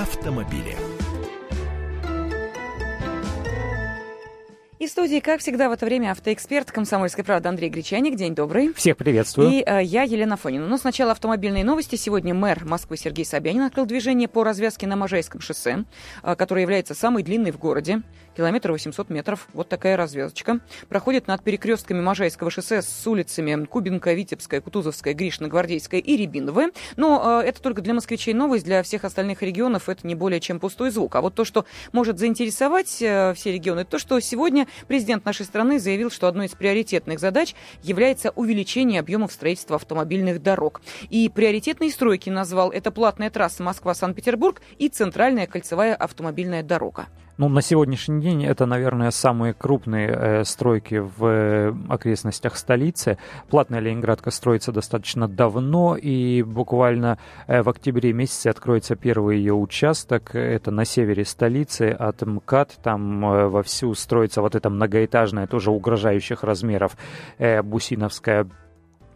автомобили. Студии, как всегда, в это время автоэксперт «Комсомольской правды» Андрей Гречаник. День добрый. Всех приветствую. И э, я, Елена Фонина. Но сначала автомобильные новости. Сегодня мэр Москвы Сергей Собянин открыл движение по развязке на Можайском шоссе, э, которое является самой длинной в городе. Километр 800 метров. Вот такая развязочка. Проходит над перекрестками Можайского шоссе с улицами Кубинка, Витебская, Кутузовская, Гришна, Гвардейская и Рябиновая. Но э, это только для москвичей новость. Для всех остальных регионов это не более чем пустой звук. А вот то, что может заинтересовать э, все регионы, то, что сегодня Президент нашей страны заявил, что одной из приоритетных задач является увеличение объемов строительства автомобильных дорог. И приоритетные стройки назвал это платная трасса Москва-Санкт-Петербург и центральная кольцевая автомобильная дорога. Ну, на сегодняшний день это, наверное, самые крупные э, стройки в э, окрестностях столицы. Платная Ленинградка строится достаточно давно, и буквально э, в октябре месяце откроется первый ее участок. Это на севере столицы от МКАД. Там э, вовсю строится вот эта многоэтажная, тоже угрожающих размеров э, Бусиновская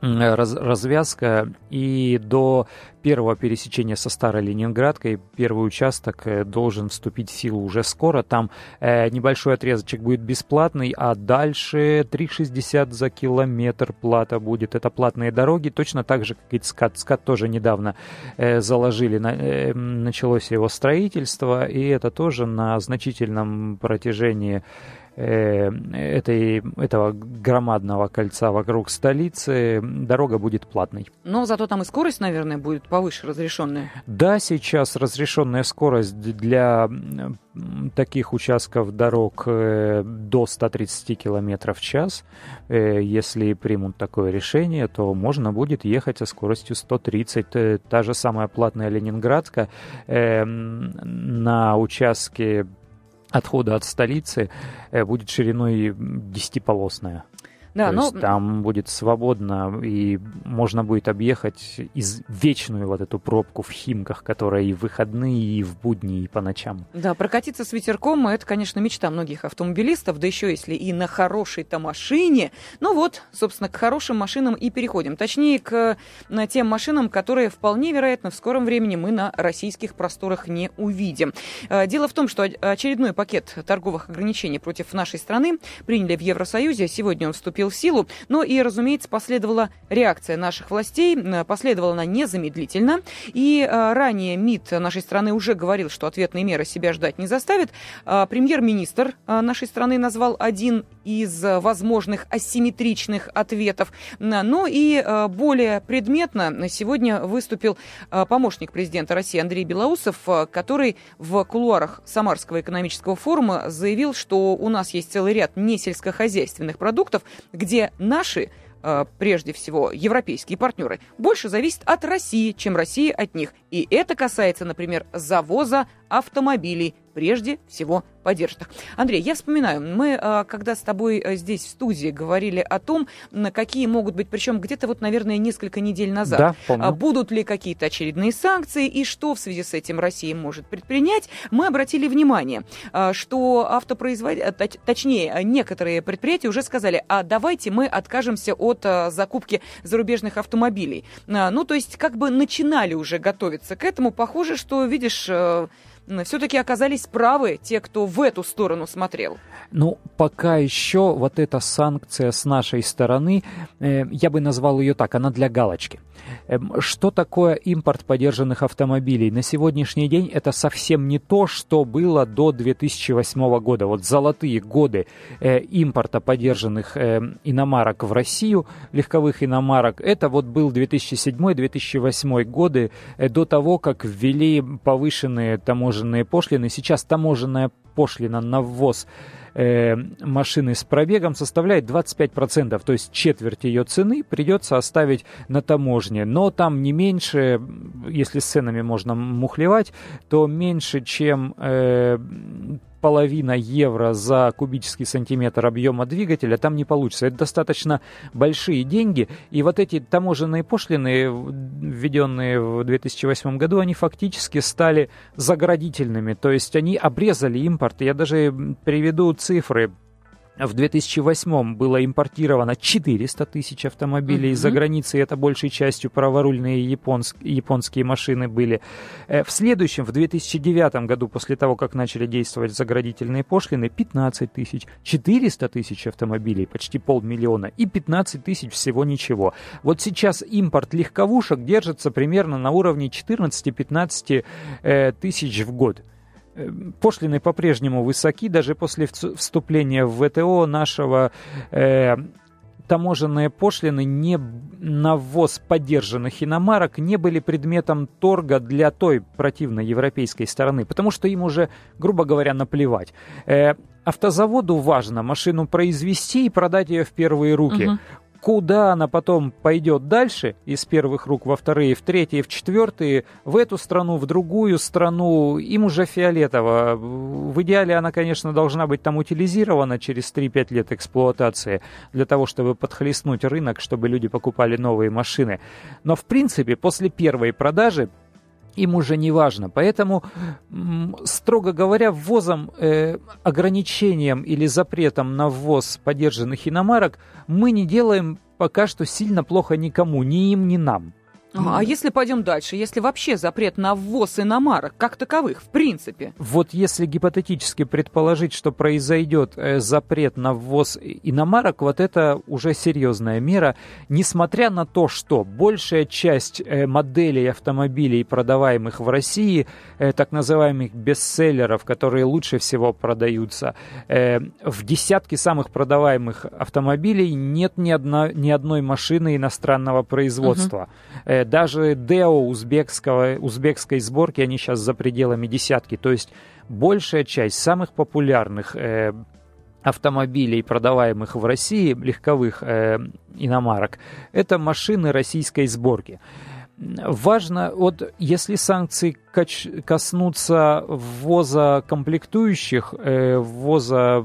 раз, развязка, и до первого пересечения со Старой Ленинградкой первый участок э, должен вступить в силу уже скоро. Там э, небольшой отрезочек будет бесплатный, а дальше 3,60 за километр плата будет. Это платные дороги, точно так же, как и ЦКАД. ЦКАД тоже недавно э, заложили, на, э, началось его строительство, и это тоже на значительном протяжении этой, этого громадного кольца вокруг столицы дорога будет платной. Но зато там и скорость, наверное, будет повыше разрешенная. Да, сейчас разрешенная скорость для таких участков дорог э, до 130 км в час. Э, если примут такое решение, то можно будет ехать со скоростью 130. Та же самая платная Ленинградка на участке отхода от столицы э, будет шириной десятиполосная. Да, То но... есть там будет свободно, и можно будет объехать из вечную вот эту пробку в Химках, которая и в выходные, и в будни, и по ночам. Да, прокатиться с ветерком, это, конечно, мечта многих автомобилистов, да еще если и на хорошей-то машине. Ну вот, собственно, к хорошим машинам и переходим. Точнее, к на тем машинам, которые вполне вероятно в скором времени мы на российских просторах не увидим. Э, дело в том, что очередной пакет торговых ограничений против нашей страны приняли в Евросоюзе. Сегодня он вступил вступил в силу. Но и, разумеется, последовала реакция наших властей. Последовала она незамедлительно. И э, ранее МИД нашей страны уже говорил, что ответные меры себя ждать не заставят. А, премьер-министр э, нашей страны назвал один из возможных асимметричных ответов. Ну и э, более предметно сегодня выступил помощник президента России Андрей Белоусов, который в кулуарах Самарского экономического форума заявил, что у нас есть целый ряд несельскохозяйственных продуктов, где наши э, прежде всего европейские партнеры, больше зависят от России, чем Россия от них. И это касается, например, завоза автомобилей, прежде всего поддержат. Андрей, я вспоминаю, мы, а, когда с тобой э, здесь в студии говорили о том, какие могут быть, причем где-то вот, наверное, несколько недель назад, да, помню. А, будут ли какие-то очередные санкции и что в связи с этим Россия может предпринять, мы обратили внимание, а, что автопроизводители, точнее, некоторые предприятия уже сказали, а давайте мы откажемся от закупки зарубежных автомобилей. Ну, то есть, как бы начинали уже готовиться к этому. Похоже, что, видишь, э, все-таки оказались правы те, кто в эту сторону смотрел? Ну, пока еще вот эта санкция с нашей стороны, э, я бы назвал ее так, она для галочки. Э, что такое импорт подержанных автомобилей? На сегодняшний день это совсем не то, что было до 2008 года. Вот золотые годы э, импорта подержанных э, иномарок в Россию, легковых иномарок, это вот был 2007-2008 годы, э, до того, как ввели повышенные таможенные таможенные пошлины. Сейчас таможенная пошлина на ввоз э, машины с пробегом составляет 25%, то есть четверть ее цены придется оставить на таможне. Но там не меньше, если с ценами можно мухлевать, то меньше, чем э, половина евро за кубический сантиметр объема двигателя там не получится. Это достаточно большие деньги. И вот эти таможенные пошлины, введенные в 2008 году, они фактически стали заградительными. То есть они обрезали импорт. Я даже приведу цифры в 2008 было импортировано 400 тысяч автомобилей mm-hmm. из-за границы, это большей частью праворульные японск, японские машины были. Э, в следующем, в 2009 году, после того, как начали действовать заградительные пошлины, 15 тысяч, 400 тысяч автомобилей, почти полмиллиона, и 15 тысяч всего ничего. Вот сейчас импорт легковушек держится примерно на уровне 14-15 э, тысяч в год. Э, пошлины по-прежнему высоки, даже после вступления в ВТО нашего э, таможенные пошлины не на ввоз поддержанных иномарок не были предметом торга для той противной европейской стороны, потому что им уже, грубо говоря, наплевать. Э, автозаводу важно машину произвести и продать ее в первые руки. Угу. Куда она потом пойдет дальше, из первых рук во вторые, в третьи, в четвертые, в эту страну, в другую страну, им уже фиолетово. В идеале она, конечно, должна быть там утилизирована через 3-5 лет эксплуатации, для того, чтобы подхлестнуть рынок, чтобы люди покупали новые машины. Но, в принципе, после первой продажи им уже не важно. Поэтому, строго говоря, ввозом, э, ограничением или запретом на ввоз подержанных иномарок мы не делаем пока что сильно плохо никому, ни им, ни нам. А, а если пойдем дальше, если вообще запрет на ввоз иномарок как таковых, в принципе? Вот если гипотетически предположить, что произойдет э, запрет на ввоз иномарок, вот это уже серьезная мера, несмотря на то, что большая часть э, моделей автомобилей, продаваемых в России, э, так называемых бестселлеров, которые лучше всего продаются, в десятке самых продаваемых автомобилей нет ни, одна, ни одной машины иностранного производства. Угу даже Део узбекского, узбекской сборки, они сейчас за пределами десятки. То есть большая часть самых популярных э, автомобилей, продаваемых в России, легковых э, иномарок, это машины российской сборки. Важно, вот если санкции коснутся ввоза комплектующих, э, ввоза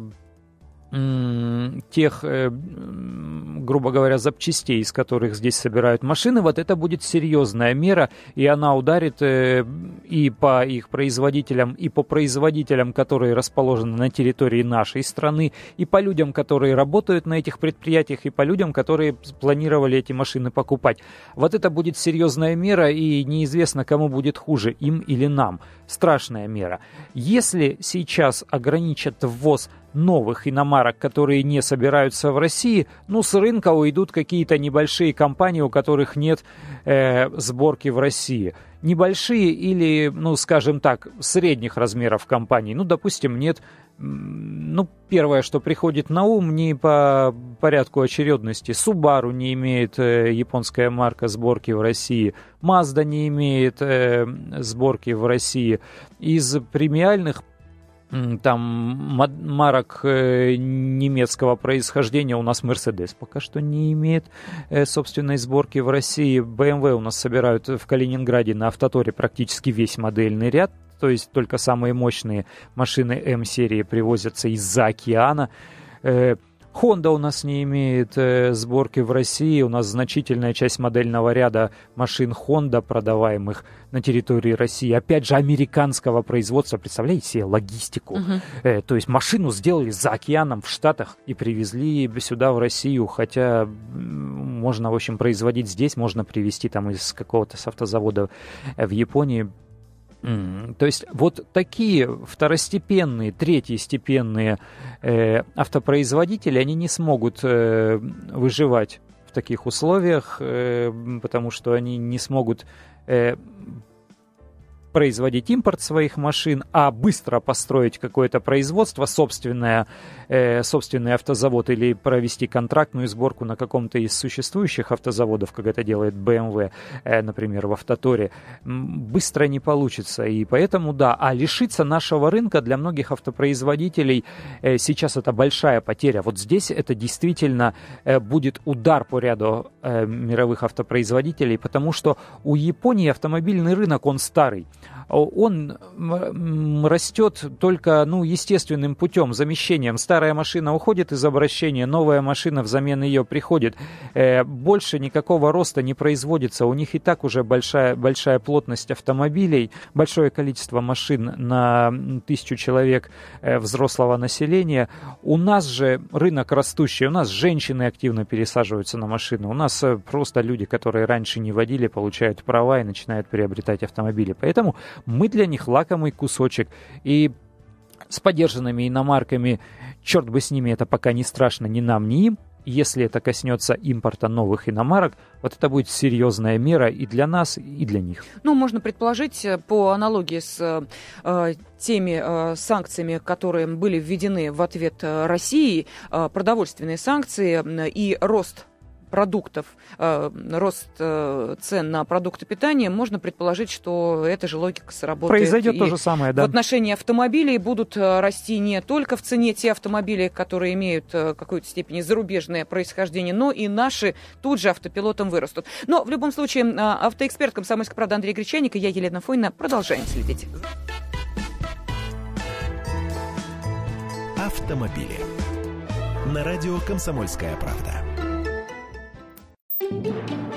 тех, э, грубо говоря, запчастей, из которых здесь собирают машины, вот это будет серьезная мера, и она ударит э, и по их производителям, и по производителям, которые расположены на территории нашей страны, и по людям, которые работают на этих предприятиях, и по людям, которые планировали эти машины покупать. Вот это будет серьезная мера, и неизвестно, кому будет хуже, им или нам. Страшная мера. Если сейчас ограничат ввоз новых иномарок, которые не собираются в России, ну, с рынка уйдут какие-то небольшие компании, у которых нет э, сборки в России. Небольшие или, ну, скажем так, средних размеров компаний. Ну, допустим, нет ну, первое, что приходит на ум, не по порядку очередности. Subaru не имеет э, японская марка сборки в России. Mazda не имеет э, сборки в России. Из премиальных там марок э, немецкого происхождения у нас Mercedes пока что не имеет э, собственной сборки в России. BMW у нас собирают в Калининграде на Автоторе практически весь модельный ряд, то есть только самые мощные машины М-серии привозятся из-за океана. Honda у нас не имеет э, сборки в России. У нас значительная часть модельного ряда машин Honda, продаваемых на территории России. Опять же, американского производства. Представляете себе логистику? Uh-huh. Э, то есть машину сделали за океаном в Штатах и привезли сюда, в Россию. Хотя можно, в общем, производить здесь, можно привезти там из какого-то с автозавода в Японии Mm. То есть вот такие второстепенные, третьестепенные э, автопроизводители, они не смогут э, выживать в таких условиях, э, потому что они не смогут э, производить импорт своих машин, а быстро построить какое-то производство, собственное, э, собственный автозавод или провести контрактную сборку на каком-то из существующих автозаводов, как это делает BMW, э, например, в Автоторе, быстро не получится. И поэтому, да, а лишиться нашего рынка для многих автопроизводителей э, сейчас это большая потеря. Вот здесь это действительно э, будет удар по ряду э, мировых автопроизводителей, потому что у Японии автомобильный рынок, он старый. Он растет только ну, естественным путем, замещением. Старая машина уходит из обращения, новая машина взамен ее приходит. Э, больше никакого роста не производится. У них и так уже большая, большая плотность автомобилей, большое количество машин на тысячу человек э, взрослого населения. У нас же рынок растущий, у нас женщины активно пересаживаются на машины, у нас э, просто люди, которые раньше не водили, получают права и начинают приобретать автомобили. Поэтому мы для них лакомый кусочек. И с поддержанными иномарками, черт бы с ними, это пока не страшно ни нам, ни им. Если это коснется импорта новых иномарок, вот это будет серьезная мера и для нас, и для них. Ну, можно предположить, э, по аналогии с э, теми э, санкциями, которые были введены в ответ э, России, э, продовольственные санкции э, и рост продуктов, э, рост э, цен на продукты питания, можно предположить, что эта же логика сработает. Произойдет то же самое, да. В отношении автомобилей будут э, расти не только в цене те автомобили, которые имеют какой-то степени зарубежное происхождение, но и наши тут же автопилотом вырастут. Но в любом случае, автоэксперт комсомольской правды Андрей Гречаник и я, Елена Фойна, продолжаем следить. Автомобили. На радио «Комсомольская правда». Thank you.